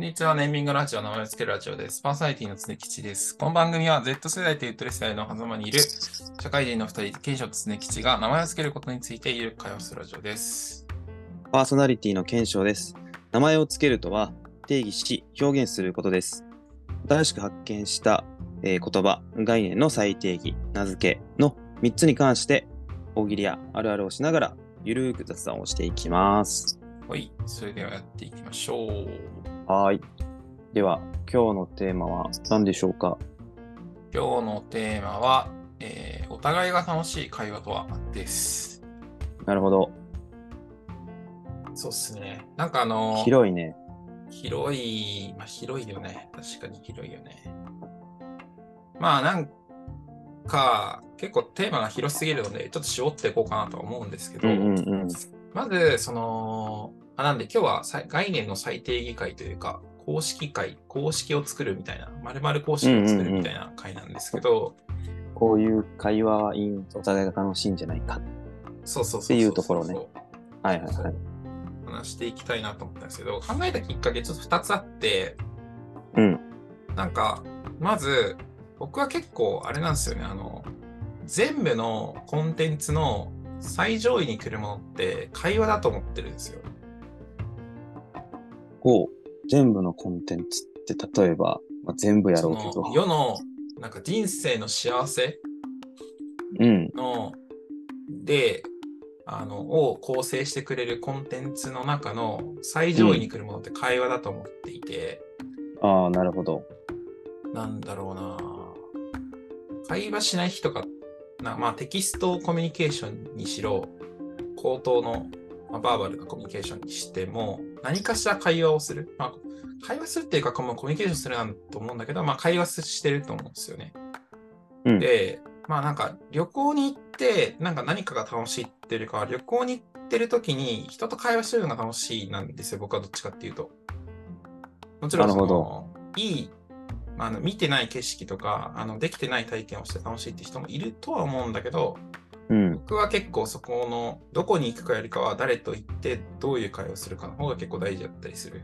んにちは、ネーミングラジオ、名前をつけるラジオです。パーソナリティの常吉です。この番組は Z 世代とゆとり世代の狭間にいる社会人の二人、賢章と常吉が名前をつけることについてゆるく会話するラジオです。パーソナリティの検証です。名前をつけるとは定義し表現することです。新しく発見した、えー言葉、概念の再定義、名付けの3つに関して大喜利やあるあるをしながらゆるーく雑談をしていきます。はい、それではやっていきましょう。はーい。では、今日のテーマは何でしょうか？今日のテーマは、えーお互いが楽しい会話とはです。なるほど。そうっすね。なんかあの、広いね。広い、まあ広いよね。確かに広いよね。まあなんか、結構テーマが広すぎるので、ちょっと絞っていこうかなとは思うんですけど、うんうんうん。まず、その、あなんで今日はさ概念の再定義会というか、公式会、公式を作るみたいな、まるまる公式を作るみたいな会なんですけど、こういう会話はいいお互いが楽しいんじゃないか。そうそうそうっていうところねはいはいはい。話していきたいなと思ったんですけど、考えたきっかけちょっと2つあって、うん。なんか、まず、僕は結構、あれなんですよね、あの、全部のコンテンツの最上位に来るものって会話だと思ってるんですよ。こう、全部のコンテンツって例えば、まあ、全部やろうけどその。世の、なんか人生の幸せうん。の、で、あの、を構成してくれるコンテンツの中の最上位に来るものって会話だと思っていて、ああ、なるほど。なんだろうな会話しない人が、なまあテキストコミュニケーションにしろ、口頭の、まあ、バーバルなコミュニケーションにしても、何かしら会話をする。まあ、会話するっていうか、コミュニケーションするなんと思うんだけど、まあ会話してると思うんですよね。うん。で、まあなんか旅行に行って、なんか何かが楽しいっていうよりかは、旅行に行ってる時に人と会話してるのが楽しいなんですよ、僕はどっちかっていうと。もちろんその、いい、まあ、あの見てない景色とか、あのできてない体験をして楽しいって人もいるとは思うんだけど、うん。僕は結構そこの、どこに行くかよりかは、誰と行ってどういう会話をするかの方が結構大事だったりする。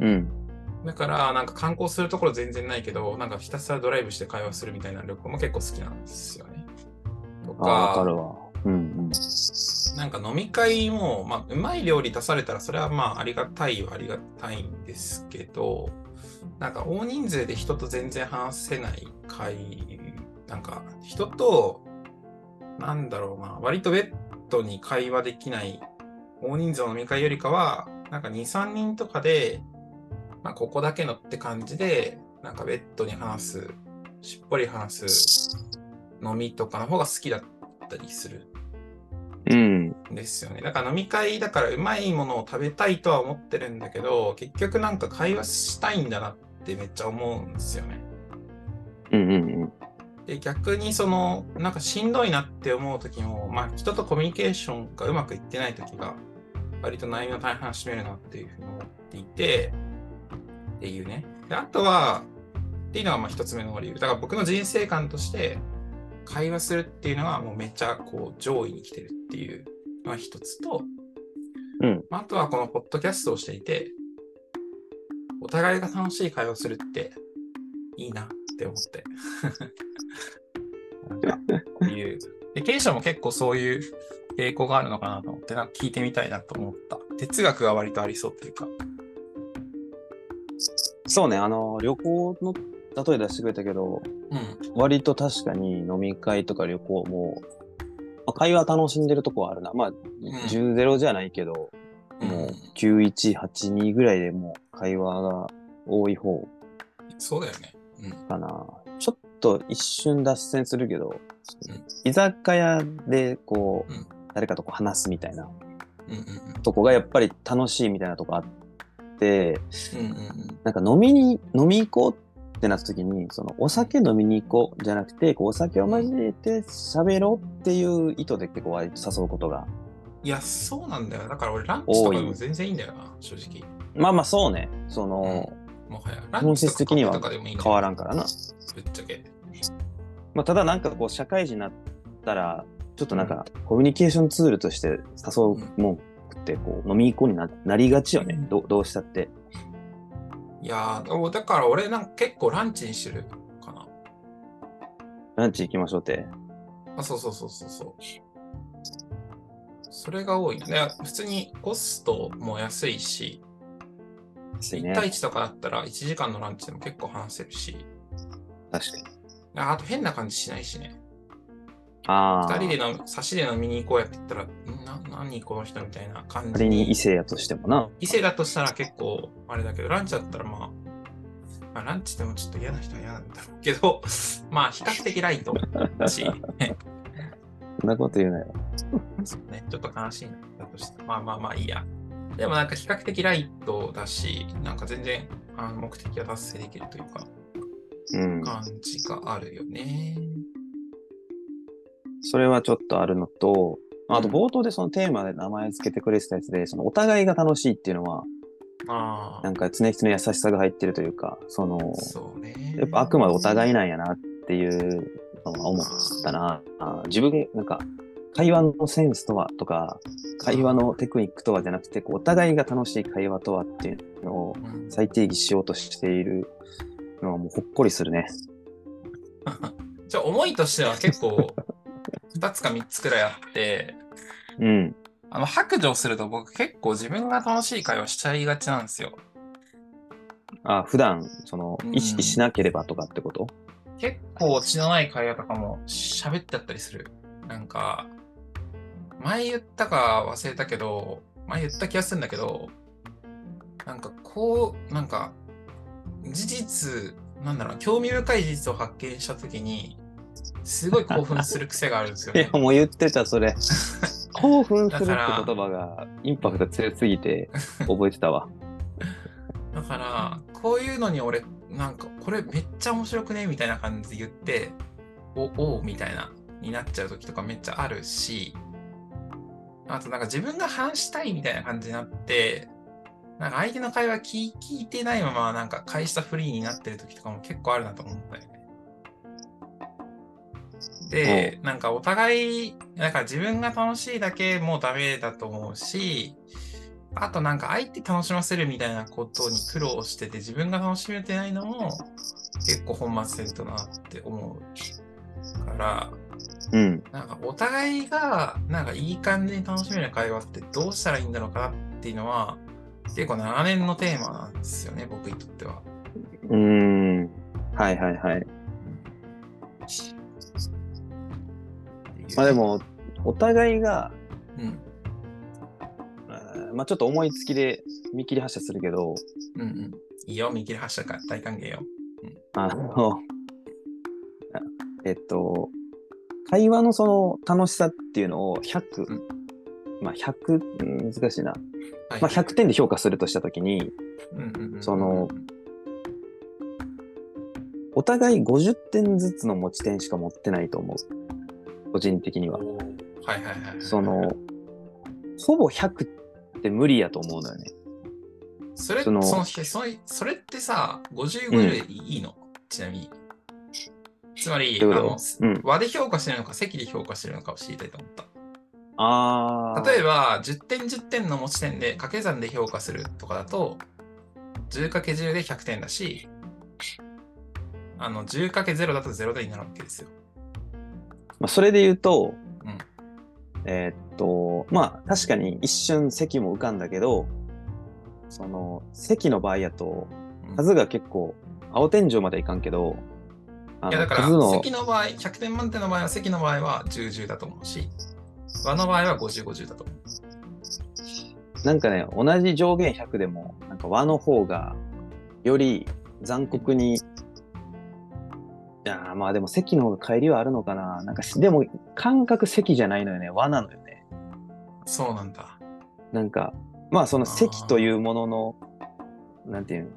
うん。だから、なんか観光するところ全然ないけど、なんかひたすらドライブして会話するみたいな旅行も結構好きなんですよね。とああ、わかるわ。うんなんか飲み会も、まあ、うまい料理出されたら、それはまあ、ありがたいはありがたいんですけど、なんか大人数で人と全然話せない会、なんか人と、なんだろうな、割とベッドに会話できない大人数の飲み会よりかは、なんか2、3人とかで、まあ、ここだけのって感じで、なんかベッドに話す、しっぽり話す飲みとかの方が好きだったりするうん。うん。ですよね。だから飲み会だからうまいものを食べたいとは思ってるんだけど、結局なんか会話したいんだなってめっちゃ思うんですよね。うんうんで、逆にその、なんかしんどいなって思う時も、まあ人とコミュニケーションがうまくいってない時が、割と悩みの大半を占めるなっていうふうに思っていて、っていうね。で、あとは、っていうのがまあ一つ目の理由。だから僕の人生観として、会話するっていうのがもうめっちゃこう上位に来てるっていうのが一つと、うんまああとはこのポッドキャストをしていて、お互いが楽しい会話をするっていいなって思って。いう。で、経営者も結構そういう傾向があるのかなと思って、なんか聞いてみたいなと思った。哲学が割とありそうっていうか。そうね、あの、旅行の例え出してくれたけど、うん。割と確かに飲み会とか旅行も、まあ、会話楽しんでるとこはあるな。まあ、10ゼロじゃないけど、もう9182ぐらいでもう会話が多い方そうだよね。うん。かな。と一瞬脱線するけど、うん居酒屋でこう、うん誰かとこう話すみたいなうんうんとこがやっぱり楽しいみたいなとこあって、うん。うんうんうん。なんか飲みに、飲み行こうってなった時に、そのお酒飲みに行こうじゃなくて、こうお酒を交えて喋ろうっていう意図で結構誘うことが。いや、そうなんだよ。だから俺ランチとかでも全然いいんだよな、正直。まあまあそうね。その、もはや。ラ本ンチとかでもいいんだよ変わらんからな。ぶっちゃけ。まあただなんかこう社会人になったら、ちょっとなんかコミュニケーションツールとして誘うもんって、こう飲み行こうにななりがちよね。どどうしたって。いいやだから俺なんか結構ランチにしてるかな。ランチ行きましょうって。あ、そうそうそうそうそう。それが多い。で普通にコストも安いし、1安いね。対1とかだったら1時間のランチでも結構話せるし、確かに。ああと変な感じしないしね。ああ。2人で飲み、差しで飲みに行こうやって言ったら、んな、何この人みたいな感じ仮に異に。性やとしてもな。異性だとしたら結構あれだけど、ランチだったらまあ、まあ、ランチでもちょっと嫌な人は嫌なんだろうけど、まあ比較的ライトだ し、そんなこと言うなよ。そうね、ちょっと悲しいなだとして。まあまあまあいいや。でもなんか比較的ライトだし、なんか全然あの目的は達成できるというか、うん。感じがあるよね。それはちょっとあるのと、あとうん冒頭でそのテーマで名前付けてくれてたやつで、そのお互いが楽しいっていうのは、ああなん、か常々の優しさが入ってるというか、その、そ。やっぱあくまでお互いなんやなっていうのは思ったな。あ自分、なんか、会話のセンスとはとか、会話のテクニックとはじゃなくて、こうお互いが楽しい会話とはっていうのをうん再定義しようとしているもうほっこりするね。じゃあ思いとしては結構2つか3つくらいあって、うん。あの白状すると僕結構自分が楽しい会話しちゃいがちなんですよ。あ、普段、そのう、ん意識しなければとかってこと？結構血のない会話とかも喋っちゃったりする。なんか、前言ったか忘れたけど、前言った気がするんだけど、なんかこう、なんか、事実、なんだろう、興味深い事実を発見したときに、すごい興奮する癖があるんですよいねや。もう言ってた、それ。興奮するって言葉がインパクト強すぎて 覚えてたわ。だから、こういうのに俺、なんか、これめっちゃ面白くねみたいな感じで言って、お、おうみたいな、になっちゃう時とかめっちゃあるし、あとなんか自分が話したいみたいな感じになって、なんか相手の会話聞聞いてないままなんか返したフリーになってる時とかも結構あるなと思ったよね。で、なんかお互い、なんか自分が楽しいだけもうダメだと思うし、あとなんか相手楽しませるみたいなことに苦労してて自分が楽しめてないのも結構本末転倒だなって思うから、うん。なんかお互いがなんかいい感じに楽しめる会話ってどうしたらいいんだろうかなっていうのは結構長年のテーマなんですよね、僕にとっては。うーん。はいはいはい。まあで、も、お互いが、うん、えーまあちょっと思いつきで見切り発車するけど、うんうん。いいよ、見切り発車か大歓迎よ。あの、えっと、会話のその楽しさっていうのを100、うんまあ100、うん難しいな。はいまあ100点で評価するとしたときに、うんうんうんうんそのお互い50点ずつの持ち点しか持ってないと思う。個人的には。はいはいはいはい。その、ほぼ100って無理やと思うのよね。それそのそのそれってさ、55でいいの、ちなみに。つまり、あのとうん和で評価してるのか、席で評価してるのかを知りたいと思った。あー。例えば、10点10点の持ち点で掛け算で評価するとかだと、10×10 で100点だし、あの 10×0 だと0点になるわけですよ。まあ、それで言うと、うんえーっと、まあ確かに一瞬席も浮かんだけど、その席の場合やとうん数が結構青天井までいかんけど、あいやだから席の場合、100点満点の場合は席の場合は10、10だと思うし、和の場合は50、50だと。なんかね、同じ上限100でも、なんか和の方がより残酷に、いやーまあでも席の方が帰りはあるのかな。なんかしでも感覚席じゃないのよね、和なのよね。そうなんだ。なんか、まあその席というものの、なんていう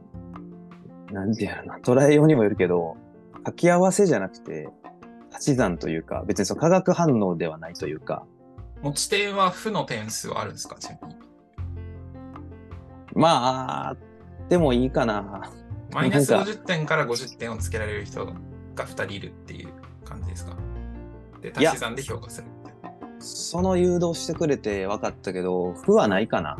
の、なんていうの？捉えようにもよるけど、掛け合わせじゃなくて、足し算というか、別にその化学反応ではないというか、持ち点は負の点数はあるんですか？ちなみに。まあ、でもいいかな。マイナスなんか50点から50点をつけられる人が2人いるっていう感じですか？で、足し算で評価する。その誘導してくれて分かったけど、負はないかな。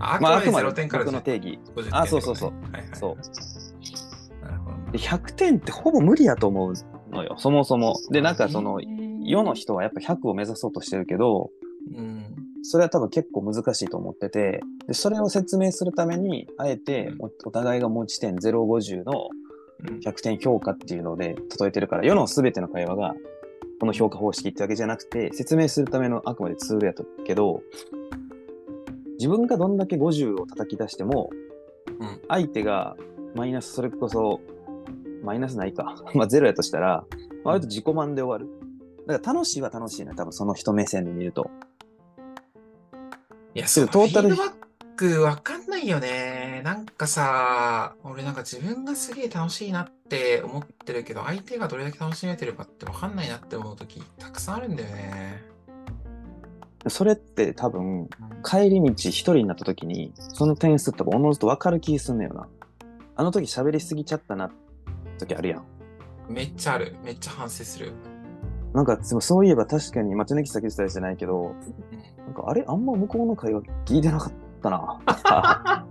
ああくまあ、あまでくまで0点から僕の10定義。50点あそうそうそうはいはいそう。なるほど。で100点ってほぼ無理やと思うのよ、そもそも。で、なんかその、世の人はやっぱ100を目指そうとしてるけど、うん。それは多分結構難しいと思ってて、でそれを説明するために、あえておお互いが持ち点050のうん100点評価っていうので例えてるから、世の全ての会話がこの評価方式ってわけじゃなくて、説明するためのあくまでツールやったけど、自分がどんだけ50を叩き出しても、うん相手がマイナスそれこそ、マイナスないか。まあゼロやとしたら、割と自己満で終わる。だから楽しいは楽しいね。多分その人目線で見ると。いや、そう、トータルフィードバックわかんないよね。なんかさ、俺なんか自分がすげえ楽しいなって思ってるけど、相手がどれだけ楽しめてるかってわかんないなって思うときたくさんあるんだよね。それって多分、うん帰り道一人になった時に、その点数とかおのずと分かる気すんのよな。あの時喋りすぎちゃったな時あるやん。めっちゃある。めっちゃ反省する。なんか、そういえば確かに、まあ、ネキ先言ってたじゃないけど、なんか、あれあんま向こうの会話聞いてなかったな。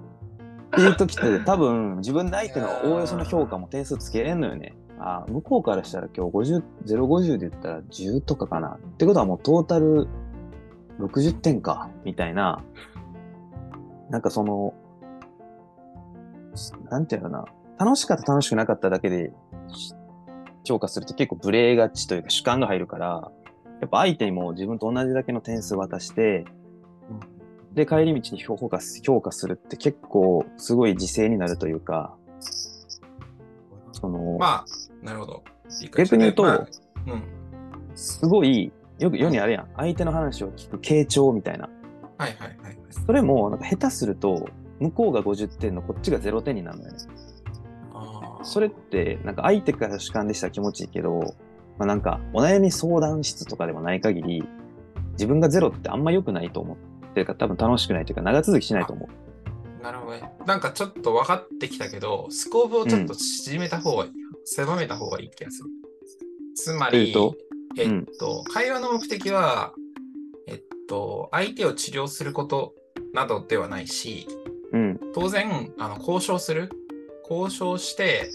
っていう時って多分自分で相手のおおよその評価も点数つけれんのよね。あ向こうからしたら今日50、050で言ったら10とかかな。ってことはもうトータル60点か、みたいな。なんかその、なんていうのかな。楽しかった楽しくなかっただけで評価すると結構ブレがちというか主観が入るから、やっぱ相手にも自分と同じだけの点数渡して、で、帰り道に評価す評価するって結構すごい自制になるというか、その、まあ、なるほど。逆に言うとまあうん。すごい、よく世にあるやん。相手の話を聞く傾聴みたいな。はいはいはい。それも、なんか下手すると、向こうが50点のこっちが0点になるのよね。それって、なんか相手から主観でしたら気持ちいいけど、まあなんか、お悩み相談室とかでもない限り、自分がゼロってあんま良くないと思ってるから、多分楽しくないというか、長続きしないと思う。なるほどね。なんかちょっと分かってきたけど、スコープをちょっと縮めた方がいい、狭めた方がいい気がする。つまり、えっと、会話の目的は、えっと、相手を治療することなどではないし、うん。当然、あの交渉する。交渉して、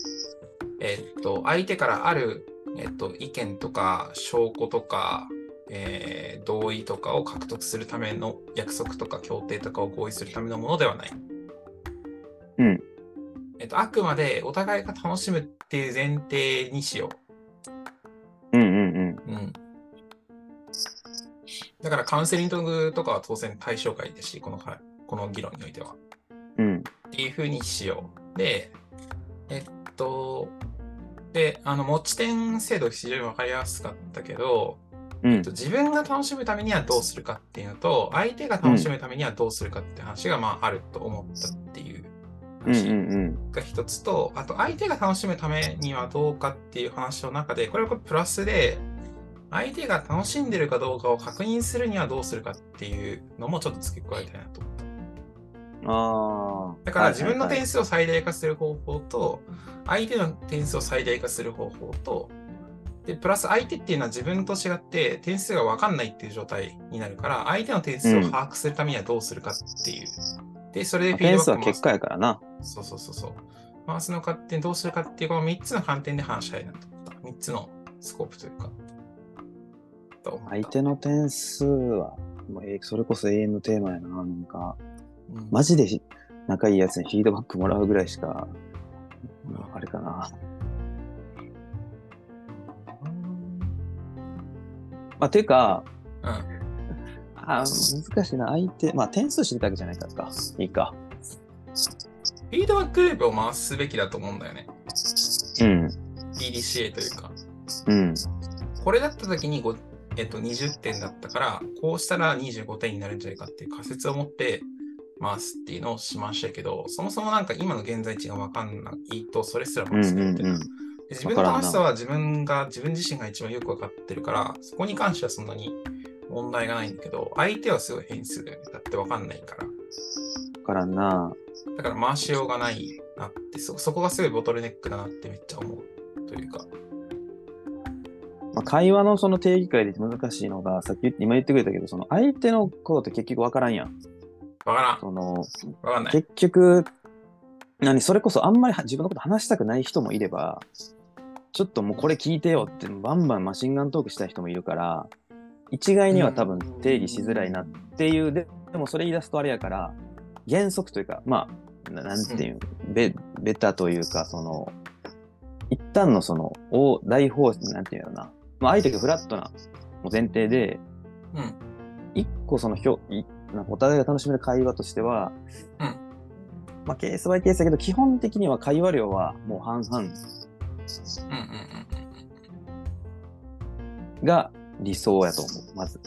えっと、相手からある、えっと、意見とか証拠とか、えー同意とかを獲得するための約束とか協定とかを合意するためのものではない。うん。えっと、あくまでお互いが楽しむっていう前提にしようんうんうん。う。うん。だからカウンセリングとかは当然対象外ですし、このはこの議論においては。うん。っていうふうにしよう。で、えっと、で、あの、持ち点制度非常にわかりやすかったけど、うんえっと、。自分が楽しむためにはどうするかっていうのと、相手が楽しむためにはどうするかって話が、まあ、あると思ったっていううん話うんが一つと、あと、相手が楽しむためにはどうかっていう話の中で、これはこれプラスで、相手が楽しんでるかどうかを確認するにはどうするかっていうのもちょっと付け加えたいなと思った。うん。ああ。だから自分の点数を最大化する方法と、相手の点数を最大化する方法と、で、プラス相手っていうのは自分と違って点数が分かんないっていう状態になるから、相手の点数を把握するためにはどうするかっていう。で、それでまあフィードバックを点数は結果やからな。そうそうそうそう。回すのかってどうするかっていうこの3つの観点で話したいなと思った。3つのスコープというか。相手の点数は、それこそ永遠のテーマやな。なんか、うんマジで仲いいやつにフィードバックもらうぐらいしか、あれかな。まあ、ていうか、うん。あー難しいな。相手、まあ点数知りたわけじゃないからか。いいか。フィードバックループを回すべきだと思うんだよね。うん。PDCA というか。うん。これだった時にご、えっと、20点だったから、こうしたら25点になるんじゃないかっていう仮説を持って回すっていうのをしましたけど、そもそもなんか今の現在地が分かんないと、それすらうんう回すみたいな。んうん。で自分の楽しさは自分が、自分自身が一番よく分かってるから、そこに関してはそんなに問題がないんだけど、相手はすごい変数だよね。だって分かんないから。わからんな。だから回しようがないなって、そそこがすごいボトルネックだなってめっちゃ思うというか。まあ、会話のその定義会で難しいのが、さっき言って今言ってくれたけど、その相手のことって結局わからんやん。分からん。その、分かんない。結局、何それこそあんまりは自分のこと話したくない人もいれば、ちょっともうこれ聞いてよってバンバンマシンガントークしたい人もいるから、一概には多分定義しづらいなっていう、ででもそれ言い出すとあれやから、原則というか、まあ、ななんていう、ベベタというか、その、一旦のその、大大方針、なんていうのな、まあ相手がフラットな前提で、うん。一個そのひょいなんかお互いが楽しめる会話としては、うん。まあケースバイケースだけど基本的には会話量はもう半々うんうんうんが理想やと思うまず。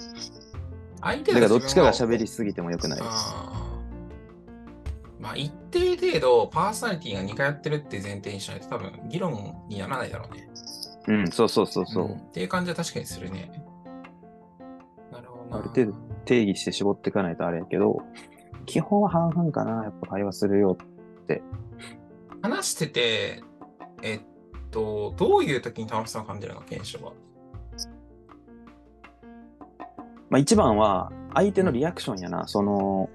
相手だからどっちかが喋りすぎてもよくないあー。まあ一定程度パーソナリティが2回やってるって前提にしないと多分議論にならないだろうね。うんそうそうそうそう、ん。っていう感じは確かにするね。なるほどな。ある程度定義して絞っていかないとあれやけど基本は半々かなやっぱ会話するよ話してて、えっと、どういう時に楽しさを感じるの検証は？まあ一番は相手のリアクションやなその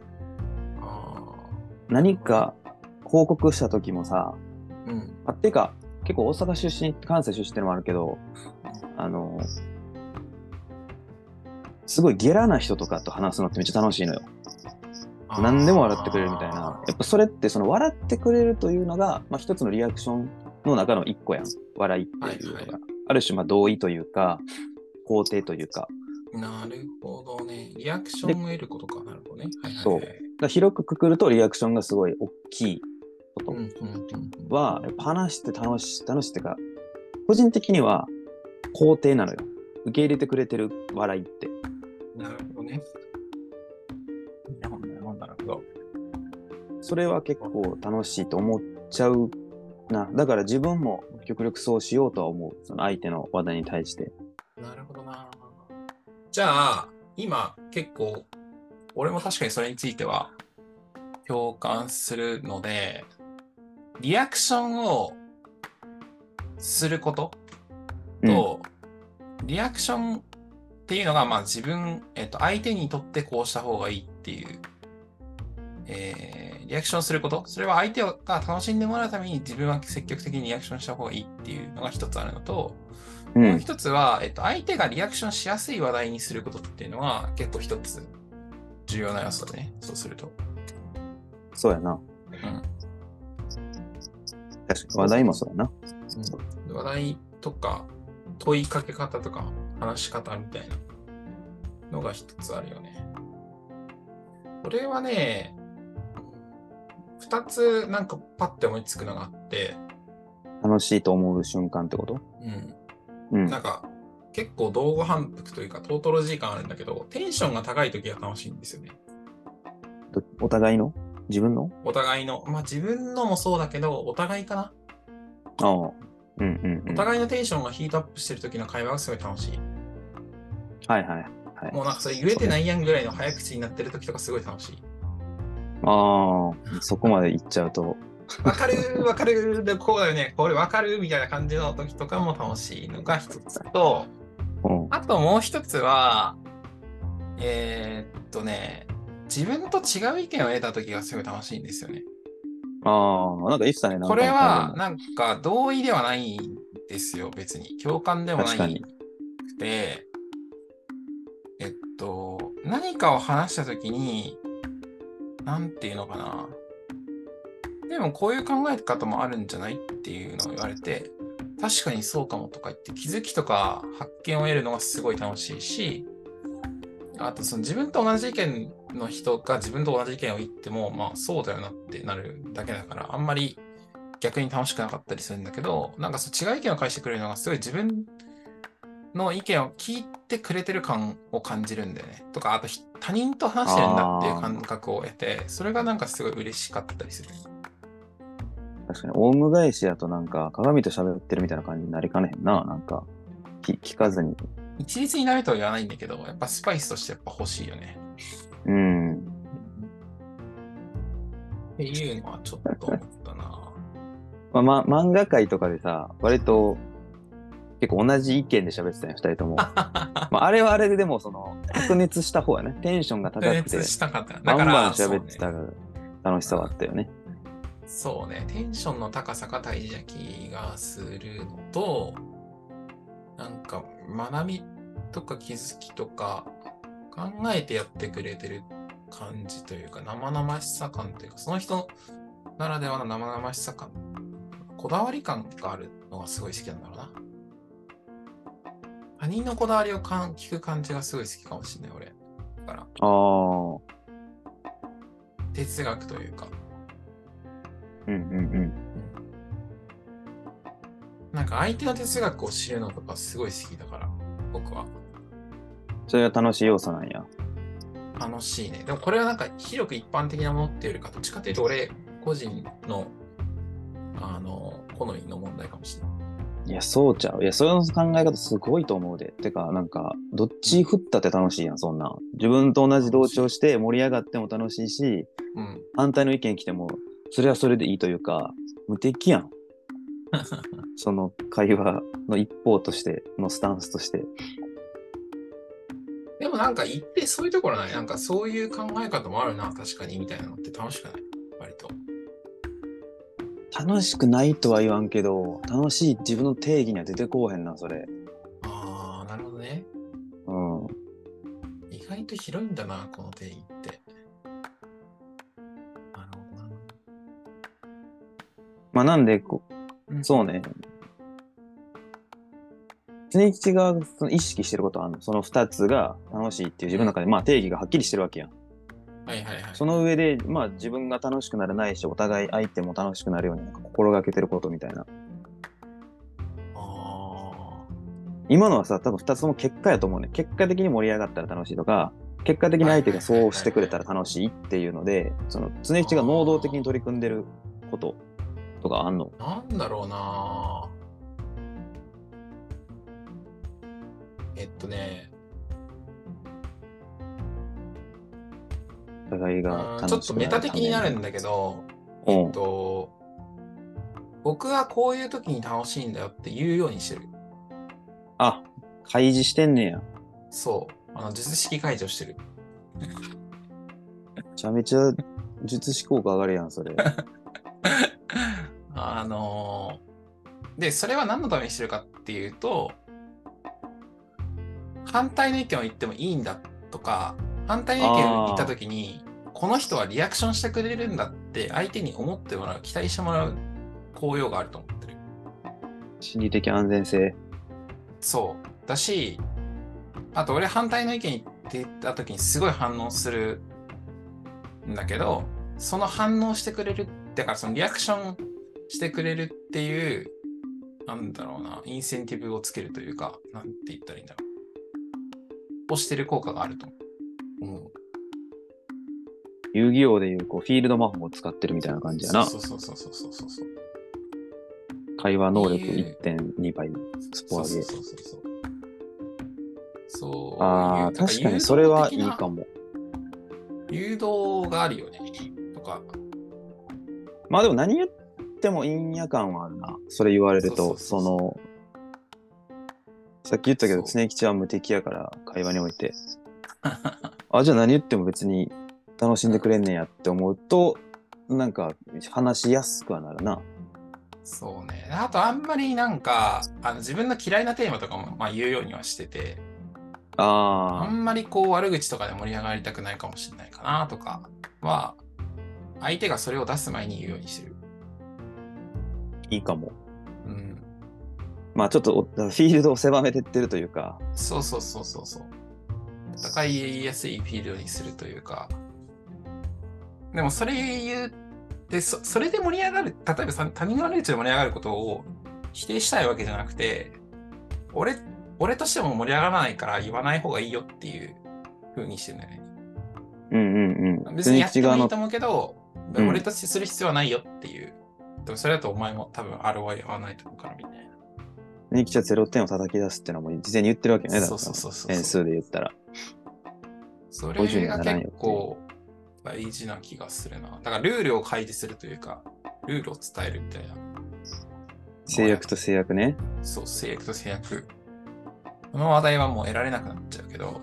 あ何か報告した時もさーうん。あっていうか結構大阪出身関西出身ってのもあるけどあの、すごいゲラな人とかと話すのってめっちゃ楽しいのよ。何でも笑ってくれるみたいな。やっぱそれってその笑ってくれるというのが、まあ一つのリアクションの中の一個やん。笑いっていうのが。はいはいある種まあ同意というか、肯定というか。なるほどね。リアクションを得ることか。なるほどね。はいはいはい、そうだ広くくくるとリアクションがすごい大きいこと。は、やっぱ話して楽しい、楽しいっていうか、個人的には肯定なのよ。受け入れてくれてる笑いって。なるほどね。なるほど、なるほど、なるほど。それは結構楽しいと思っちゃうな。だから自分も極力そうしようとは思う。その相手の話題に対して。なるほどな。じゃあ、今結構、俺も確かにそれについては共感するので、リアクションをすることと、リアクションっていうのが、まあ自分、えっと、相手にとってこうした方がいいっていう、えーリアクションすること、それは相手が楽しんでもらうために自分は積極的にリアクションした方がいいっていうのが一つあるのと、うん。もう一つは、えっと、相手がリアクションしやすい話題にすることっていうのは結構一つ重要な要素だね。そうすると。そうやな。うん。確かに。話題もそうやな。うん、話題とか問いかけ方とか話し方みたいなのが一つあるよね。これはね、二つなんかパッて思いつくのがあって、楽しいと思う瞬間ってこと？うん、うん。なんか結構動画反復というかトートロジー感あるんだけど、テンションが高い時が楽しいんですよね。どお互いの？自分の？お互いの。まあ自分のもそうだけど、お互いかな。ああ。うんうん、うん。お互いのテンションがヒートアップしてる時の会話がすごい楽しい。はいはい。はい、もうなんかそれ言えてないやんぐらいの早口になってる時とかすごい楽しい。ああ、そこまで行っちゃうと。わかる わかるでこうだよね。これわかるみたいな感じの時とかも楽しいのが一つと、うん。あともう一つは、えーっとね、自分と違う意見を得た時がすごい楽しいんですよね。ああ、なんか言ってたね。これはなんか同意ではないんですよ、別に。共感でもないくて、えっと、何かを話したときに、なんていうのかな。でもこういう考え方もあるんじゃないっていうのを言われて、確かにそうかもとか言って気づきとか発見を得るのがすごい楽しいし、あとその自分と同じ意見の人が自分と同じ意見を言っても、まあそうだよなってなるだけだから、あんまり逆に楽しくなかったりするんだけど、なんかそう違う意見を返してくれるのがすごい自分の意見を聞いてくれてる感を感じるんだよね。とか、あとひ他人と話してるんだっていう感覚を得て、それがなんかすごい嬉しかったりする。確かに、オウム返しやとなんか、鏡と喋ってるみたいな感じになりかねへんな。なんか、き聞かずに。一律にダメとは言わないんだけど、やっぱスパイスとしてやっぱ欲しいよね。うん。っていうのはちょっと思ったな。まあ、ま、漫画界とかでさ、割と、結構同じ意見で喋ってたよ、二人とも。まあ、あれはあれででも、その、白熱した方やね。テンションが高くて熱、したかった。だバンバンから、喋ってた楽しさはあったよね。そうね、テンションの高さが大事な気がするのと、なんか学びとか気づきとか考えてやってくれてる感じというか、生々しさ感というか、その人ならではの生々しさ感、こだわり感があるのがすごい好きなんだろうな。他人のこだわりをかん聞く感じがすごい好きかもしれない、俺。だから、ああ。哲学というか、うんうんうん。なんか相手の哲学を知るのとかすごい好きだから、僕は。それが楽しい要素なんや。楽しいね。でもこれはなんか広く一般的なものっていうよりか、どっちかというと俺個人の、あの、好みの問題かもしれない。いや、そうちゃう。いや、その考え方すごいと思うで。てか、なんか、どっち振ったって楽しいやん、そんなん。自分と同じ同調して盛り上がっても楽しいし、うん。反対の意見来ても、それはそれでいいというか、無敵やん。その会話の一方としてのスタンスとして。でもなんか一定そういうところない？なんかそういう考え方もあるな、確かに、みたいなのって楽しくない？楽しくないとは言わんけど、楽しい自分の定義には出てこうへんな、それ。ああ、なるほどね。うん。意外と広いんだな、この定義って。なるほどな。まあ、なんでこうんう、そうね。常吉がその意識してることはあるのその二つが楽しいっていう自分の中で、まあ定義がはっきりしてるわけやん。はいはいはい。その上で、まあ自分が楽しくならないし、お互い相手も楽しくなるようになんか心がけてることみたいな。あ今のはさ、多分二つとも結果やと思うね。結果的に盛り上がったら楽しいとか、結果的に相手がそうしてくれたら楽しいっていうので、その常吉が能動的に取り組んでることとかあんの？あ、なんだろうな。えっとね、お互いがちょっとメタ的になるんだけど、うんえっと、僕はこういう時に楽しいんだよって言うようにしてる。あ、開示してんねや。そう。あの、術式解除してる。めちゃめちゃ術式効果上がるやん、それ。あのーで、それは何のためにしてるかっていうと、反対の意見を言ってもいいんだとか、反対の意見を言ったときに、この人はリアクションしてくれるんだって相手に思ってもらう、期待してもらう効用があると思ってる。心理的安全性。そう。だし、あと俺反対の意見言ってたときにすごい反応するんだけど、その反応してくれる、だからそのリアクションしてくれるっていう、なんだろうな、インセンティブをつけるというか、なんて言ったらいいんだろう。押してる効果があると思う。遊戯王でいうこうフィールド魔法を使ってるみたいな感じやな。そうそうそうそうそうそうそう。会話能力いう1.2倍スポアゲー。そうそうそうそう。そう。ああ、確かにそれはいいかも。も。誘導があるよね。とか。まあでも何言っても陰や感はあるな。それ言われると、そそうそうそうそうの、さっき言ったけど、常吉は無敵やから、会話において。あ、じゃあ何言っても別に楽しんでくれんねやって思うと、なんか話しやすくはなるな。そうね。あと、あんまりなんか、あの自分の嫌いなテーマとかも、まあ、言うようにはしてて、ああんまりこう悪口とかで盛り上がりたくないかもしれないかなとかは、相手がそれを出す前に言うようにしてる。あ、いいかも。うん。まあちょっとおフィールドを狭めてってるというか、そうそうそうそうそう。戦いやすいフィールドにするというか。でもそれ言うでそ、それで盛り上がる、例えばさ他人の悪口で盛り上がることを否定したいわけじゃなくて、俺、俺としても盛り上がらないから言わない方がいいよっていう風にしてるんだよね。うんうんうん。別にやってもいいと思うけど、うん俺としてする必要はないよっていう。でもそれだとお前も多分 ROI 合わないと思うからみたいな。ネキチは0点を叩き出すっていうのも事前に言ってるわけよね。そうそうそうそう点数で言ったら。そ50にれが結構大事な気がするな。だからルールを開示するというか、ルールを伝えるみたいな。制約と制約ね。そう、制約と制約。この話題はもう得られなくなっちゃうけど、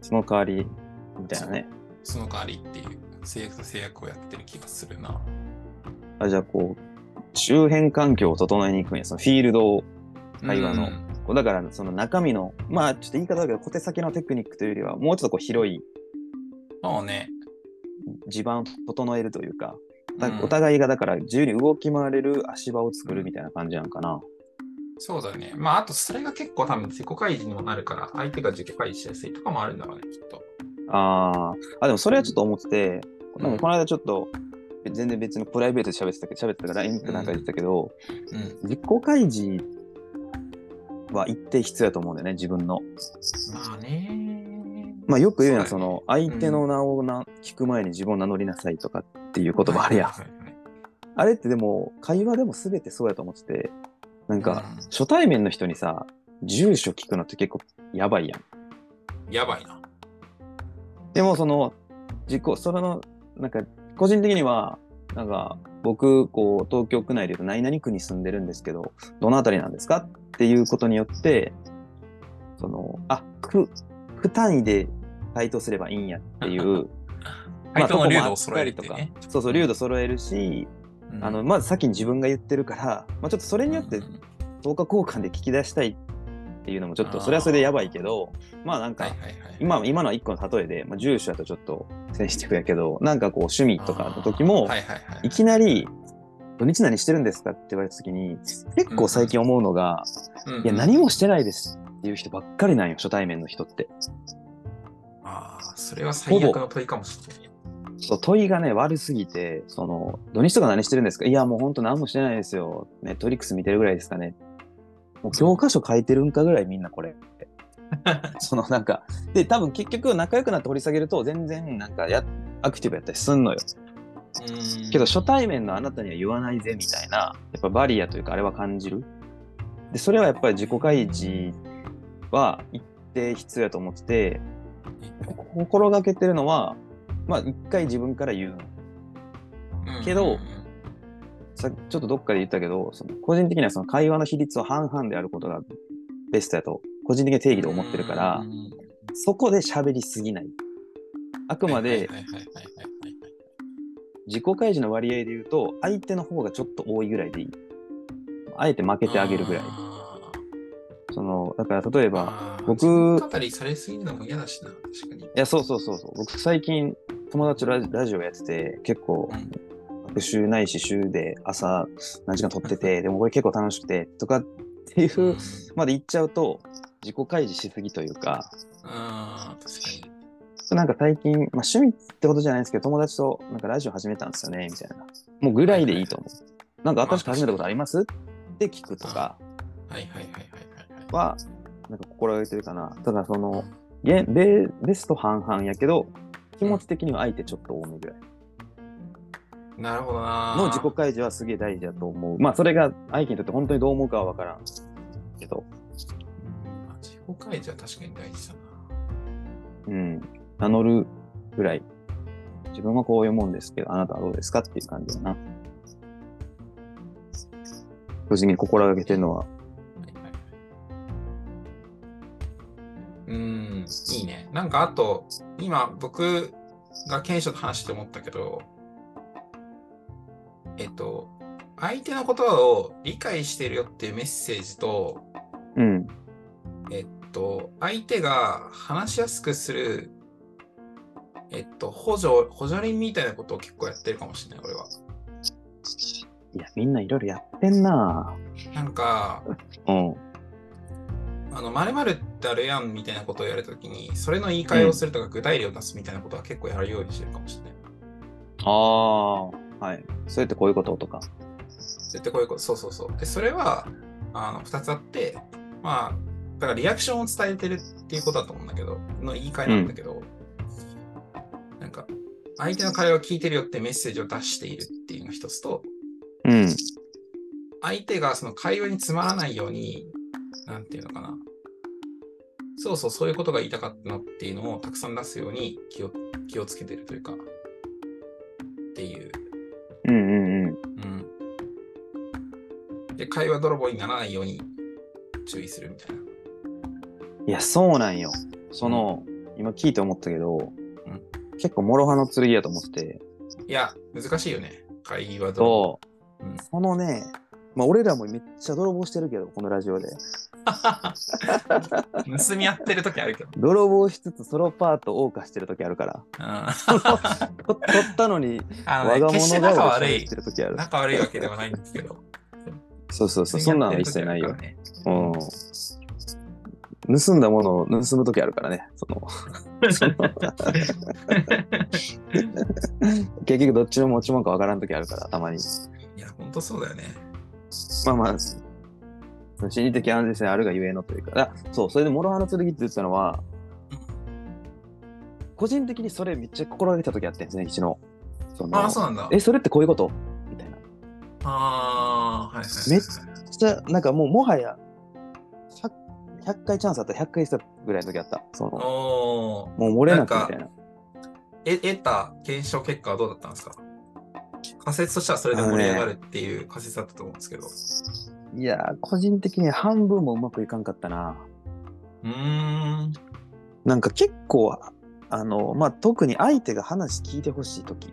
その代わり、みたいなね。その代わりっていう。制約と制約をやってる気がするな。あじゃあこう、周辺環境を整えに行くんや、そのフィールドを、会話のうんだからその中身の、まあちょっと言い方だけど、小手先のテクニックというよりは、もうちょっとこう広いそうね。地盤を整えるというか、お互いがだから自由に動き回れる足場を作るみたいな感じなのかな。そうだね。まあ、あと、それが結構多分自己開示にもなるから、相手が自己開示しやすいとかもあるんだろうね、きっと。あーあ、でもそれはちょっと思ってて、うんこの間ちょっと、全然別のプライベートで喋ってたけど、喋ってたから LINE かなんか言ってたけど、うん。自己開示は一定必要だと思うんだよね、自分の。まあね。まあよく言うのは、その、相手の名をな、聞く前に自分を名乗りなさいとかっていう言葉あるやん。あれってでも、会話でも全てそうやと思ってて、なんか、うん初対面の人にさ、住所聞くのって結構やばいやん。やばいな。でもその、自己、それの、なんか、個人的には、なんか、僕、こう、東京区内で言うと何々区に住んでるんですけど、どのあたりなんですか？っていうことによって、その、あ、区、区単位で回答すればいいんやっていう、相手の流とこもあ揃えるりとか。そうそう、流度揃えるし、うん。あの、まず先に自分が言ってるから、まあちょっとそれによってうん。等価交換で聞き出したいっていうのもちょっと、それはそれでやばいけど、まあなんかはい、はいはい。今今のは一個の例えで、まあ、住所だとちょっとセンシティブやけど、なんかこう趣味とかの時も、はいはいはい。いきなり、土日何してるんですかって言われた時に、結構最近思うのが、うんいや、何もしてないですっていう人ばっかりなんよ、初対面の人って。ああ、それは最悪の問いかもしれない。そう問いがね、悪すぎて、その、土日とか何してるんですか？いや、もう本当何もしてないですよ。ネットリックス見てるぐらいですかね。もう教科書書いてるんかぐらいみんなこれ。そのなんか、で、多分結局仲良くなって掘り下げると全然なんかや、アクティブやったりすんのよ。うんけど初対面のあなたには言わないぜみたいな、やっぱバリアというかあれは感じる。で、それはやっぱり自己開示は一定必要やと思ってて、心がけてるのは、まあ一回自分から言う。けどさちょっとどっかで言ったけど、その個人的にはその会話の比率は半々であることがベストやと、個人的な定義で思ってるからう、んそこで喋りすぎない。あくまで自己開示の割合で言うと、相手の方がちょっと多いぐらいでいい。あえて負けてあげるぐらい。あその、だから例えーば、僕語りされすぎるのも嫌だしな、確かに。いや、そうそうそうそう。僕最近友達とラジラジオやってて、結構うん学習ないし週で朝何時間撮ってて、でもこれ結構楽しくて、とかっていうまで言っちゃうと、自己開示しすぎというか、あー確かに。なんか最近、まあ、趣味ってことじゃないんですけど、友達となんかラジオ始めたんですよね、みたいな。もうぐらいでいいと思う。なんか新しく始めたことありますって聞くとかはいはいはいはいはいはい。は、なんか心がけてるかな。ただその、ゲベベスト半々やけど、気持ち的には相手ちょっと多めぐらいなるほどな。の自己開示はすげえ大事だと思う。まあそれが相手にとって本当にどう思うかは分からんけど、自己開示は確かに大事だな。うん、名乗るぐらい。自分はこういうもんですけど、あなたはどうですかっていう感じだな。正直に心がけてるのは、はいはいはいうん、いいね。なんかあと、今僕が賢秀と話して思ったけど、えっと、相手の言葉を理解してるよっていうメッセージと、うん、えっと、相手が話しやすくする、えっと、補助、補助輪みたいなことを結構やってるかもしれない、俺は。いや、みんないろいろやってんななんか、うん。あの、〇〇ってあるやんみたいなことをやるときに、それの言い換えをするとか具体例を出すみたいなことは結構やるようにしてるかもしれない。ああ、はい。それってこういうこととか。絶対こういうこと、そうそうそう。で、それは、あの、二つあって、まあ、だからリアクションを伝えてるっていうことだと思うんだけど、の言い換えなんだけど、なんか、相手の会話を聞いてるよってメッセージを出しているっていうのが一つと、うん。相手がその会話につまらないように、なんていうのかな。そうそう、そういうことが言いたかったのっていうのをたくさん出すように気を気をつけてるというか。うんうんうん。うん。で、会話泥棒にならないように注意するみたいな。いや、そうなんよ。その、今聞いて思ったけど、結構諸刃の剣やと思ってて、いや、難しいよね。会話と。そう、うんそのね、まあ俺らもめっちゃ泥棒してるけど、このラジオで。盗み合ってる時あるけど。泥棒しつつソロパート謳歌してる時あるから。う取ったのに、あのね、我が物仲悪い。仲悪いわけではないんですけど。そうそうそう、そんなのは一切ないよ。ね。うん。盗んだものを盗む時あるからね。そのその 結局どっちの持ち物かわからん時あるから、たまに。いや、ほんとそうだよね。まあまあ、心理的安全性あるがゆえのというか、あそう、それで諸刃の剣って言ってたのは、個人的にそれめっちゃ心がけた時あってんですね、一の。そのああ、そうなんだ。え、それってこういうこと？みたいな。ああ、はいはいはい。めっじゃなんかもうもはや 100, 100回チャンスあったら100回したぐらいの時あった。そのもう漏れなくみたいな。え得た検証結果はどうだったんですか？仮説としてはそれで盛り上がるっていう仮説だったと思うんですけど。いやー、個人的には半分もうまくいかんかったな。うーん。なんか結構、あの、まあ、特に相手が話聞いてほしい時。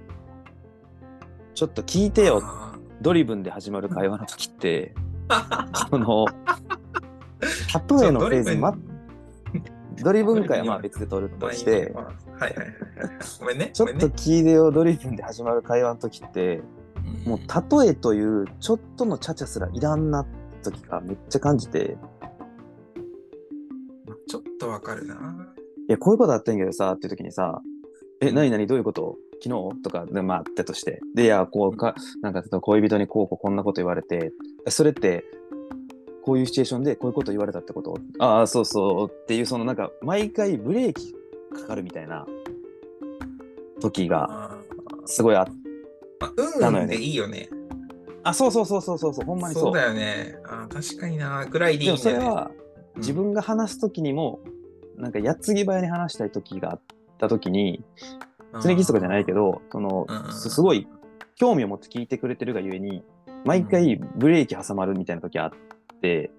ちょっと聞いてよ、あドリブンで始まる会話の時って、ー その、例えのフェーズ、ま、ドリブン会はまあ別で取るとして、はいはいはいはい。ごめんね。ちょっと聞いてよ、ドリブンで始まる会話の時って、もう例えというちょっとのチャチャすらいらんな時がめっちゃ感じて、ちょっとわかるな。いや、こういうことあったんやけどさ、っていう時にさ、え、何々どういうこと？昨日？とかで、まあ、あったとして。で、いや、こうか、なんか、恋人にこうこうこんなこと言われて、えそれって、こういうシチュエーションでこういうこと言われたってこと？ああ、そうそうっていう、そのなんか、毎回ブレーキかかるみたいな時があすごいあっーまあ、うんうんでいいよね。あ、そうそうそうそうそうそう、ほんまにそう。そうだよね。あー確かにな。ぐらいでいいんだよね。それは、うん自分が話す時にも、なんか、やっつぎ早に話したい時があった時に、常キスとかじゃないけど、そのうんうんうん、すすごい興味を持って聞いてくれてるがゆえに、毎回ブレーキ挟まるみたいな時あって、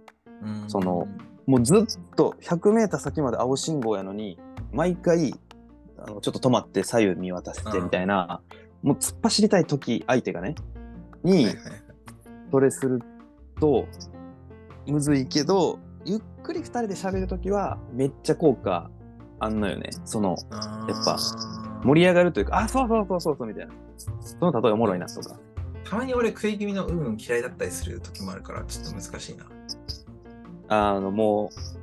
うんそのもうずっと100メーター先まで青信号やのに、毎回、あのちょっと止まって左右見渡せてみたいな、もう突っ走りたい時、相手がね、にそれすると、むずいけど、ゆっくり二人で喋る時は、めっちゃ効果あんのよね。その、あやっぱー盛り上がるというか、あ、そうそうそうそうそうみたいな。その例えおもろいなとか。たまに俺食い気味のうんうん嫌いだったりする時もあるからちょっと難しいな。あの、もう、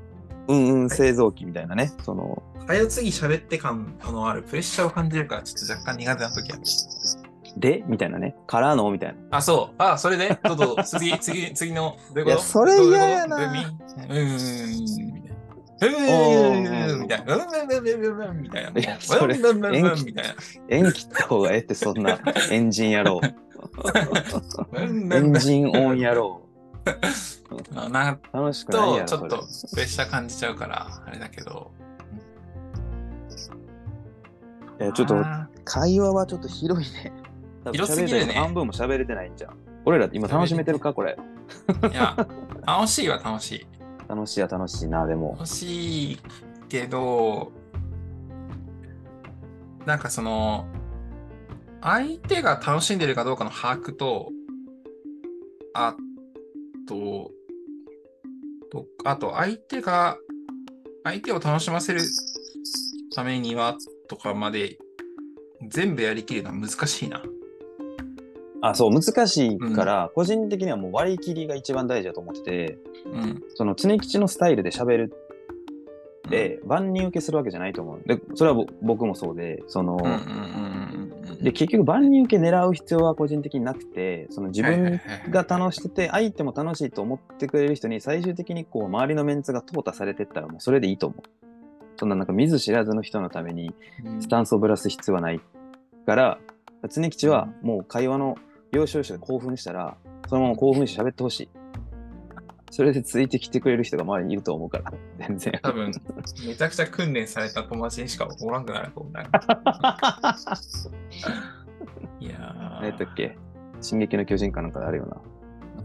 うんうん製造機みたいなね。その、はよ次喋って感のあるプレッシャーを感じるからちょっと若干苦手な時ある。で？みたいなね。からの？みたいな。あ、そう。あ、それで？どうぞ、次、次、次の、どういうこと？いやそれ嫌やなどういうこと？うん、うん、みたいな。うん、みたいな。うん、うん、みたいな。いやそれうん、うん、みたいな。縁切った方がええって、そんなエンジン野郎。うんエンジンオン野郎。な楽しくないと、ちょっとそプレッシャー感じちゃうから、あれだけど。れいやちょっと、あ会話はちょっと広いね。広すぎるね半分も喋れてないんじゃん。俺ら今楽しめてるかこれ。ーいや、楽しいは楽しい。楽しいは楽しいな、でも。楽しいけど、なんかその、相手が楽しんでるかどうかの把握と、あと、とあと相手が、相手を楽しませるためにはとかまで全部やりきるのは難しいな。あ、そう、難しいから、個人的にはもう割り切りが一番大事だと思ってて、うん。その常吉のスタイルで喋るって、万人受けするわけじゃないと思う。で、それはぼ僕もそうで、その、うんうんうんうんうん。で、結局万人受け狙う必要は個人的になくて、その自分が楽しくて、相手も楽しいと思ってくれる人に最終的にこう、周りのメンツが淘汰されてったらもうそれでいいと思う。そんななんか見ず知らずの人のためにうんスタンスをぶらす必要はないから、常吉はもう会話の要所要所で興奮したら、そのまま興奮して喋ってほしい。それでついてきてくれる人が周りにいると思うから、全然。多分、めちゃくちゃ訓練された友達にしかおらんくなると思うな。いやー何やったっけ？進撃の巨人かなんかであるよな。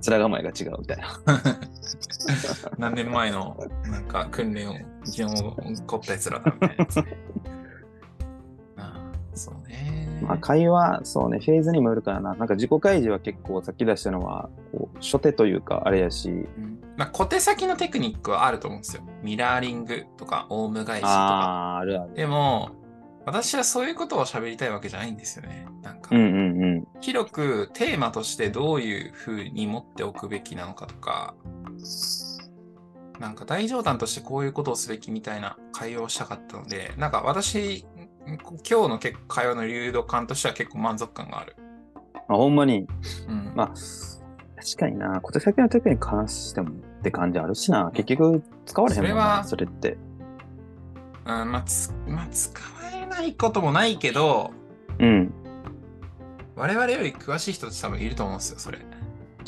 面構えが違うみたいな。何年前のなんか訓練を昨日起こったやつらだみたいなやつね。あそうね。まあ、会話、そうね、フェーズにもよるからな。なんか自己開示は結構さっき出したのは、こう初手というか、あれやし、うんまあ、小手先のテクニックはあると思うんですよ。ミラーリングとか、オウム返しとか。あるある。でも、私はそういうことを喋りたいわけじゃないんですよね。なんか、うんうんうん。広くテーマとしてどういうふうに持っておくべきなのかとか、なんか大冗談としてこういうことをすべきみたいな会話をしたかったので、なんか私、今日の結構会話の流動感としては結構満足感がある。まあ、ほんまに、うん。まあ、確かにな、小手先のテクニック関してもって感じあるしな、結局使われへんもんな、それはそれって。うんまあつまあ、使えないこともないけど、うん。我々より詳しい人たち多分いると思うんですよ、それ。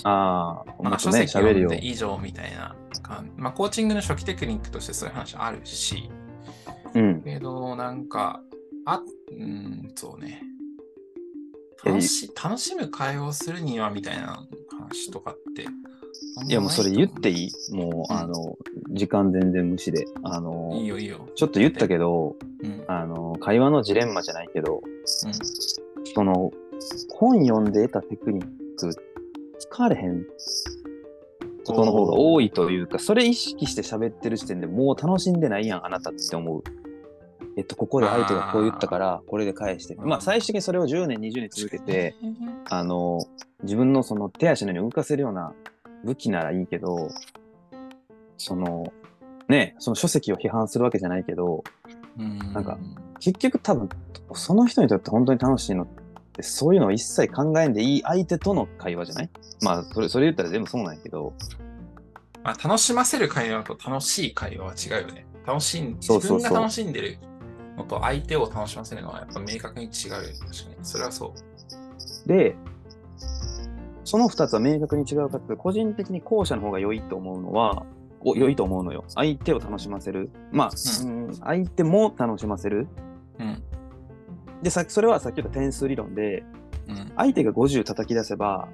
ああ、まあ、書籍読喋るよ。んで以上みたいな感まあ、コーチングの初期テクニックとしてそういう話あるし、うん。けど、なんか、あ、うん、そうね。楽し楽しむ会話をするにはみたいな話とかって。いや、もうそれ言っていい？いもう、うんあの、時間全然無視で。あの、いいよいいよ。ちょっと言ったけど、うん。あの、会話のジレンマじゃないけど、うんその、本読んで得たテクニック、使われへんことの方が多いというか、それ意識して喋ってる時点でもう楽しんでないやん、あなたって思う。えっと、ここで相手がこう言ったから、これで返して。うん。まあ、最終的にそれを10年、20年続けて、あの、自分のその手足のように動かせるような武器ならいいけど、その、ね、その書籍を批判するわけじゃないけど、うん。なんか結局多分、その人にとって本当に楽しいのって、そういうのを一切考えんでいい相手との会話じゃない？まあ、それ、それ言ったら全部そうなんやけど、まあ、楽しませる会話と楽しい会話は違うよね。楽しん自分が楽しんでるのと相手を楽しませるのはやっぱ明確に違うよね。確かに。それはそう。で、その二つは明確に違うかって、個人的に後者の方が良いと思うのは、お良いと思うのよ。相手を楽しませる。まあ、ううん相手も楽しませる。うん。で、さそれはさっき言った点数理論で、うん。相手が50叩き出せば、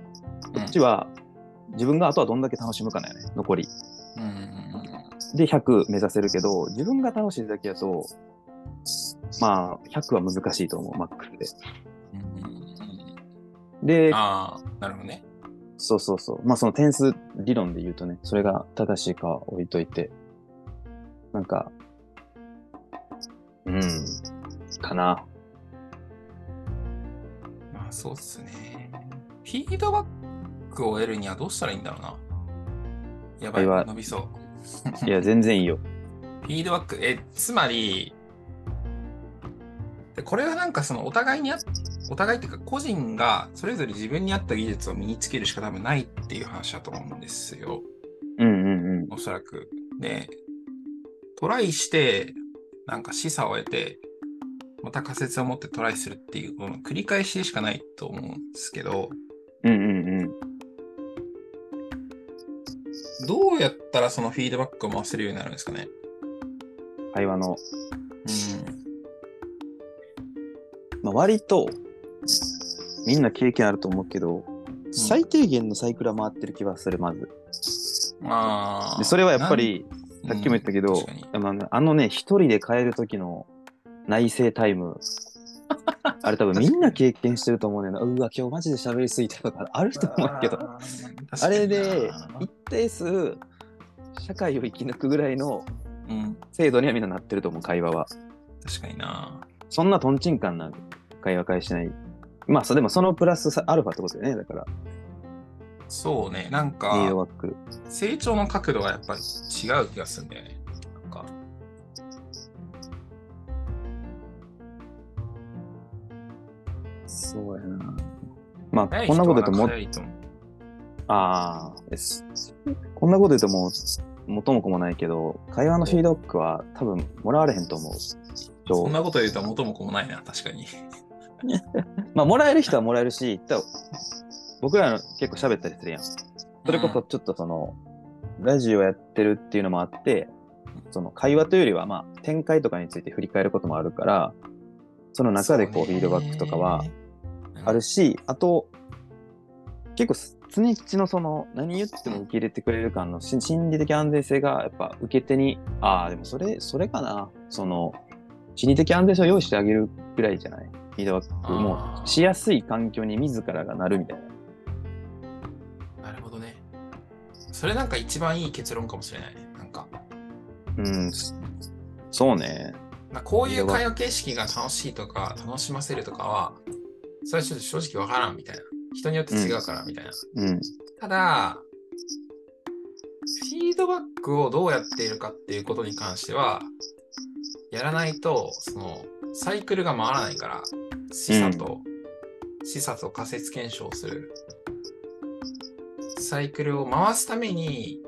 こっちは自分があとはどんだけ楽しむかだよね、残り。うんで、100目指せるけど、自分が楽しいだけだと、まあ、100は難しいと思う、マックスで。で、ああ、なるほどね。そうそうそう。まあ、その点数理論で言うとね、それが正しいか置いといて、なんか、うん、かな。まあそうっすね。フィードバックを得るにはどうしたらいいんだろうな。やばい、伸びそう。いや、全然いいよ。フィードバック、え、つまり、でこれはなんかそのお互いにあ、お互いっていうか個人がそれぞれ自分に合った技術を身につけるしか多分ないっていう話だと思うんですよ。うんうんうん。おそらく。で、トライして、なんか示唆を得て、また仮説を持ってトライするっていう、この繰り返しでしかないと思うんですけど、うんうんうん。どうやったらそのフィードバックを回せるようになるんですかね？会話の。うん。まあ、割と、みんな経験あると思うけど、最低限のサイクルは回ってる気はする、まず。ああ。でそれはやっぱり、さっきも言ったけど、うんあのねあのね、一人で帰る時の内政タイム、あれ多分 みんな経験してると思うねんな。うわ、今日マジで喋りすぎたとかあると思うけど、あーあれで一定数、社会を生き抜くぐらいの制度にはみんななってると思う、会話は。確かにな。そんなトンチンカンな会話返しない。まあ、そでもそのプラスさアルファってことだよね、だから、そうね、なんか。成長の角度がやっぱり違う気がするんだよね。なんか、そうやな。まあ、こんなこと言うとも人はなんか早いとああ、です。こんなこと言うともう、元も子もないけど、会話のフィードバックは多分もらわれへんと思う。そんなこと言うと元も子もないな、確かに。まあ、もらえる人はもらえるし、僕らの結構喋ったりするやん。それこそちょっとその、ラジオやってるっていうのもあって、その会話というよりは、まあ、展開とかについて振り返ることもあるから、その中でこう、フィードバックとかはあるし、し、あと、結構、常日のその、何言っても受け入れてくれる感のし心理的安全性が、やっぱ受け手に、ああ、でもそれ、それかな。その、心理的安全性を用意してあげるぐらいじゃない？フィードバックもしやすい環境に自らがなるみたいな。なるほどね。それなんか一番いい結論かもしれないね。なんか、うん、そうね。まあこういう会話形式が楽しいとか、楽しませるとかは、それはちょっと正直わからんみたいな。人によって違うからみたいな。うん。ただ、フィードバックをどうやっているかっていうことに関しては、やらないと、その、サイクルが回らないから、示唆と、示唆と仮説検証をする。サイクルを回すために、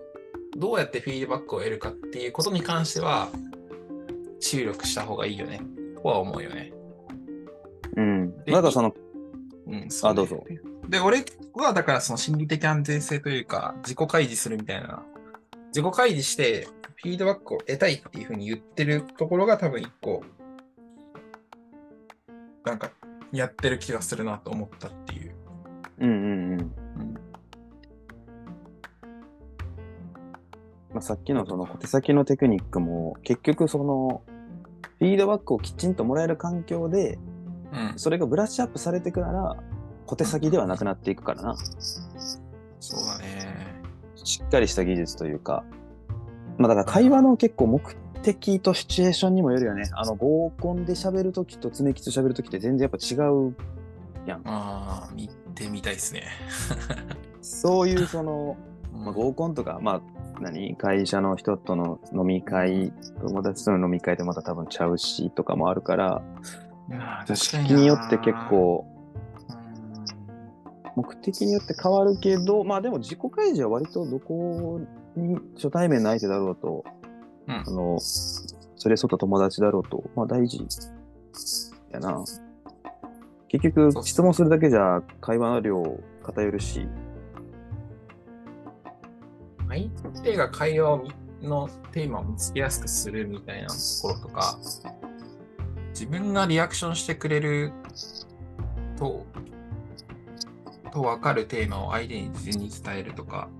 どうやってフィードバックを得るかっていうことに関しては、注力した方がいいよね。とは思うよね。うん。でなんかその、うん、あどうぞ。で、俺はだからその心理的安全性というか、自己開示するみたいな、自己開示して、フィードバックを得たいっていうふうに言ってるところが多分一個、なんか、やってる気がするなと思ったっていう。うんうんうん。うんまあ、さっきのその小手先のテクニックも結局そのフィードバックをきちんともらえる環境でうん、それがブラッシュアップされていくなら小手先ではなくなっていくからなそうだね。しっかりした技術というかまあだから会話の結構目的とシチュエーションにもよるよね。あの合コンで喋るときと常吉と喋るときって全然やっぱ違う。やん。ああ、見てみたいですね。そういうその、うん。まあ、合コンとかまあ何？会社の人との飲み会友達との飲み会でまた多分ちゃうしとかもあるから確か的になによって結構うん。目的によって変わるけどまあでも自己開示は割とどこに初対面の相手だろうと、うん。あのそれ外友達だろうとまあ大事。やな。結局質問するだけじゃ会話の量偏るし。相手が会話をみのテーマを見つけやすくするみたいなところとか、自分がリアクションしてくれると、と分かるテーマを相手に事前に伝えるとか、まあ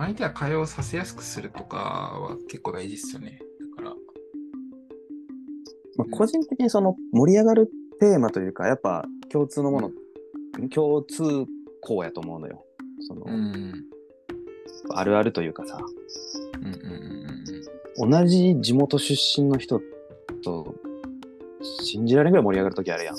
相手は会話をさせやすくするとかは結構大事ですよね。だから、まあ、個人的にその盛り上がるテーマというか、やっぱ共通のもの、共通項やと思うのよ。その、ん。あるあるというかさ、うんうんうんうん同じ地元出身の人と信じられんぐらい盛り上がるときあるやん。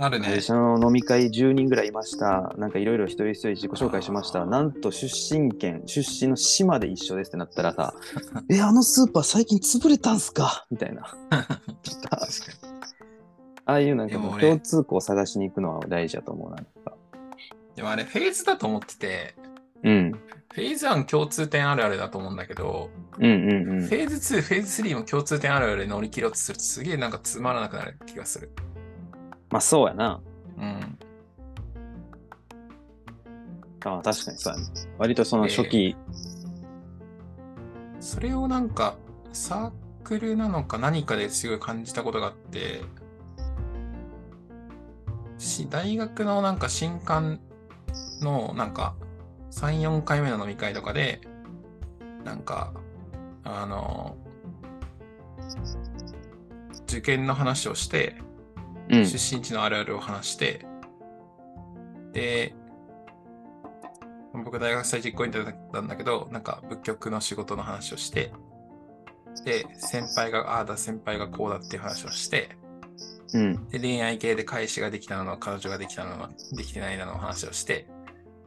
あるね会。社の飲み会10人ぐらいいました。なんかいろいろ一人一人自己紹介しました。なんと出身県、出身の島で一緒ですってなったらさ、え、あのスーパー最近潰れたんすか？みたいな。ああいうなんかもう共通項を探しに行くのは大事だと思うな。なんかでもあれ、フェーズだと思ってて、うん。フェーズ1共通点あるあるだと思うんだけど、うんうんうんフ。ェーズ2、フェーズ3も共通点あるあるで乗り切ろうとするとすげえなんかつまらなくなる気がする。まあそうやな。うん。ああ確かにそうやね。割とその初期、それをなんかサークルなのか何かですごい感じたことがあって、し大学のなんか新刊のなんか3、4回目の飲み会とかで、なんか、あの、受験の話をして、うん。出身地のあるあるを話して、で、僕大学祭実行委員だったんだけど、なんか仏教の仕事の話をして、で、先輩が、ああだ、先輩がこうだっていう話をして、うん。で、恋愛系で彼氏ができたのは彼女ができたのはできてないなの話をして、うん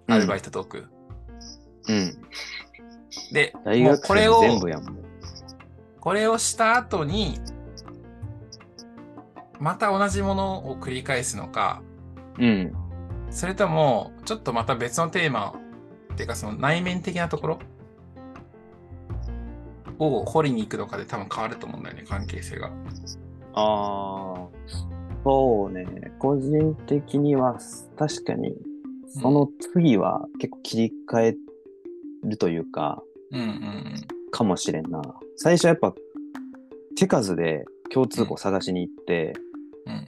アルバイトトーク。うん。で、大もうこれを、全部やもん。これをした後に、また同じものを繰り返すのか、うん。それとも、ちょっとまた別のテーマ、っていうかその内面的なところ？を掘りに行くのかで多分変わると思うんだよね、関係性が。ああ、そうね。個人的には確かに、その次は結構切り替えるというか、うんうんかもしれんな。最初やっぱ手数で共通項探しに行って、うん。うん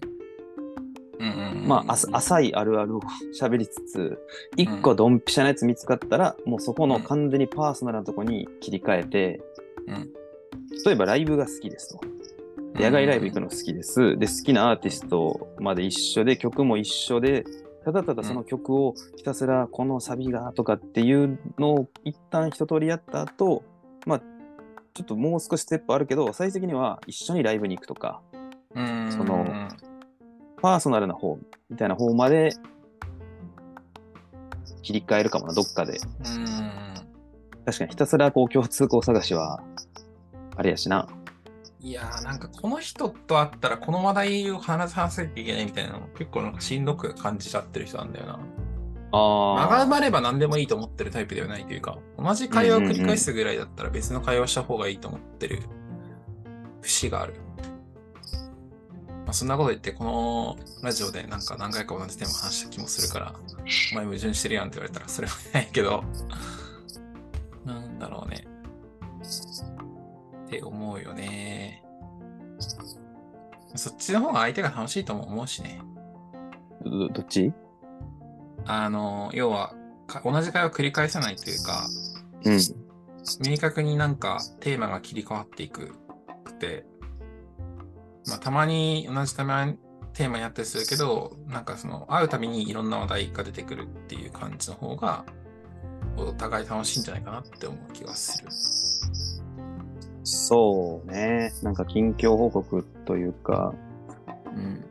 うんうん。まあ、浅いあるあるを 喋りつつ、一個ドンピシャなやつ見つかったら、もうそこの完全にパーソナルなとこに切り替えて、うん例えばライブが好きですと。で野外ライブ行くの好きです。で、好きなアーティストまで一緒で、曲も一緒で、ただただその曲をひたすらこのサビがとかっていうのを一旦一通りやった後、まあ、ちょっともう少しステップあるけど、最終的には一緒にライブに行くとか、うん。そのパーソナルな方みたいな方まで切り替えるかもな、どっかで。うん。確かにひたすらこう共通項探しは、あれやしな。いやーなんかこの人と会ったらこの話題を話さなきゃいけないみたいなの結構なんかしんどく感じちゃってる人なんだよな。間があ埋まれば何でもいいと思ってるタイプではないというか、同じ会話を繰り返すぐらいだったら別の会話した方がいいと思ってる節がある。まあ、そんなこと言って、このラジオでなんか何回か同じテーマ話した気もするから、お前矛盾してるやんって言われたらそれはないけど、なんだろうね。って思うよね。そっちの方が相手が楽しいとも思うしね。ーどどっち？あの、要は、か同じ会話を繰り返さないというか、うん。明確になんかテーマが切り替わっていくくて、まあ、たまに同じテーマテーマやったりするけど、なんかその会うたびにいろんな話題が出てくるっていう感じの方が、お互い楽しいんじゃないかなって思う気がする。そうね。なんか近況報告というか、うん。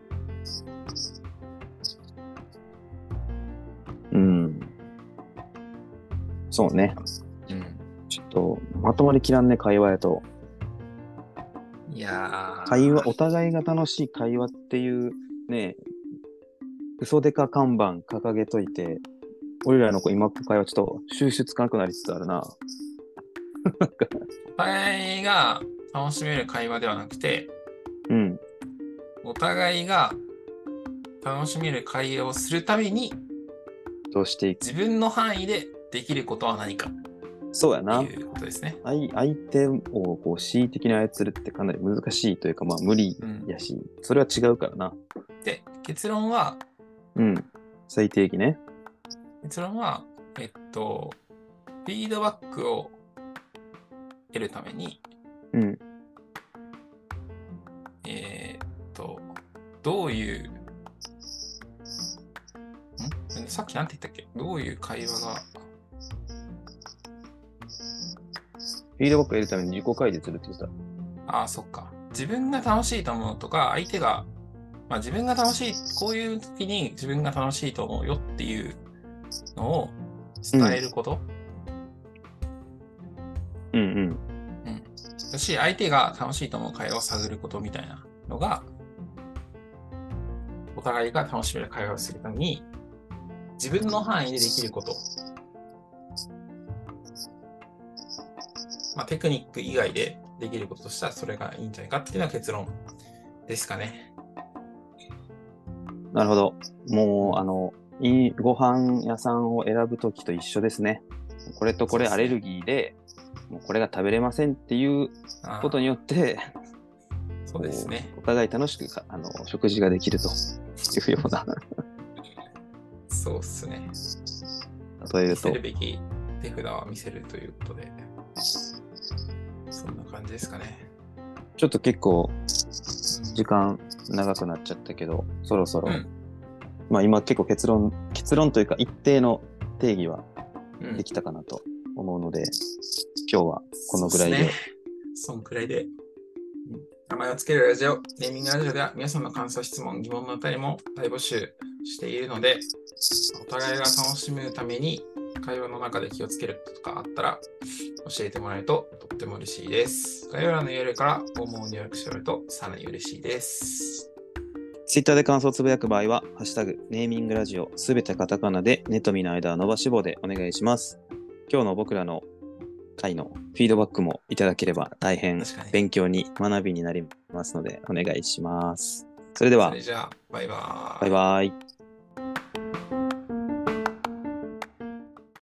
うん。そうね。うん。ちょっと、まとまりきらんね、会話やと。いやー。会話、お互いが楽しい会話っていう、ね、嘘デカ看板掲げといて、俺らのこう今会話ちょっと収集つかなくなりつつあるな。お互いが楽しめる会話ではなくて、うん。お互いが楽しめる会話をするために、どうしていく自分の範囲でできることは何かそうやなって。いうことですね。相相手をこう恣意的に操るってかなり難しいというか、まあ無理うんやし、それは違うからな。で、結論は、うん。最低限ね。結論は、えっと、フィードバックを得るために、うん。えーっと、どういう、ん？さっきなんて言ったっけ？どういう会話が、ィードバックを得るために自己開示するって言った。ああ、そっか。自分が楽しいと思うとか、相手が、まあ自分が楽しい、こういう時に自分が楽しいと思うよっていうのを伝えること、うんうん。だし、相手が楽しいと思う会話を探ることみたいなのが、お互いが楽しめる会話をするために、自分の範囲でできること。まあ、テクニック以外でできることとしたらそれがいいんじゃないかっていうのが結論ですかね。なるほど。もう、あの、いいご飯屋さんを選ぶときと一緒ですね。これとこれアレルギーで、もうこれが食べれませんっていうことによって、そうですね。お互い楽しくかあの食事ができるというような、そうっすね。例えると見せる、べき手札は見せるということで、感じですかね。ちょっと結構うん時間長くなっちゃったけど、そろそろ、うんまあ今結構結論、結論というか一定の定義はうんできたかなと思うので、今日はこのぐらいで。そうっすねそんくらいで。うん名前をつけるラジオ、ネーミングラジオでは皆さんの感想、質問、疑問のあたりも大募集しているので、お互いが楽しむために会話の中で気をつけることとかあったら教えてもらえるととっても嬉しいです。概要欄の URL からフォームを入力してもらえるとさらに嬉しいです。ツイッターで感想をつぶやく場合は、ハッシュタグ、ネーミングラジオ、すべてカタカナで、ネとミの間は伸ばし棒でお願いします。今日の僕らの回のフィードバックもいただければ大変勉強に学びになりますので、お願いします。それではそれ、じゃあ、バイバーイ。バイバイ。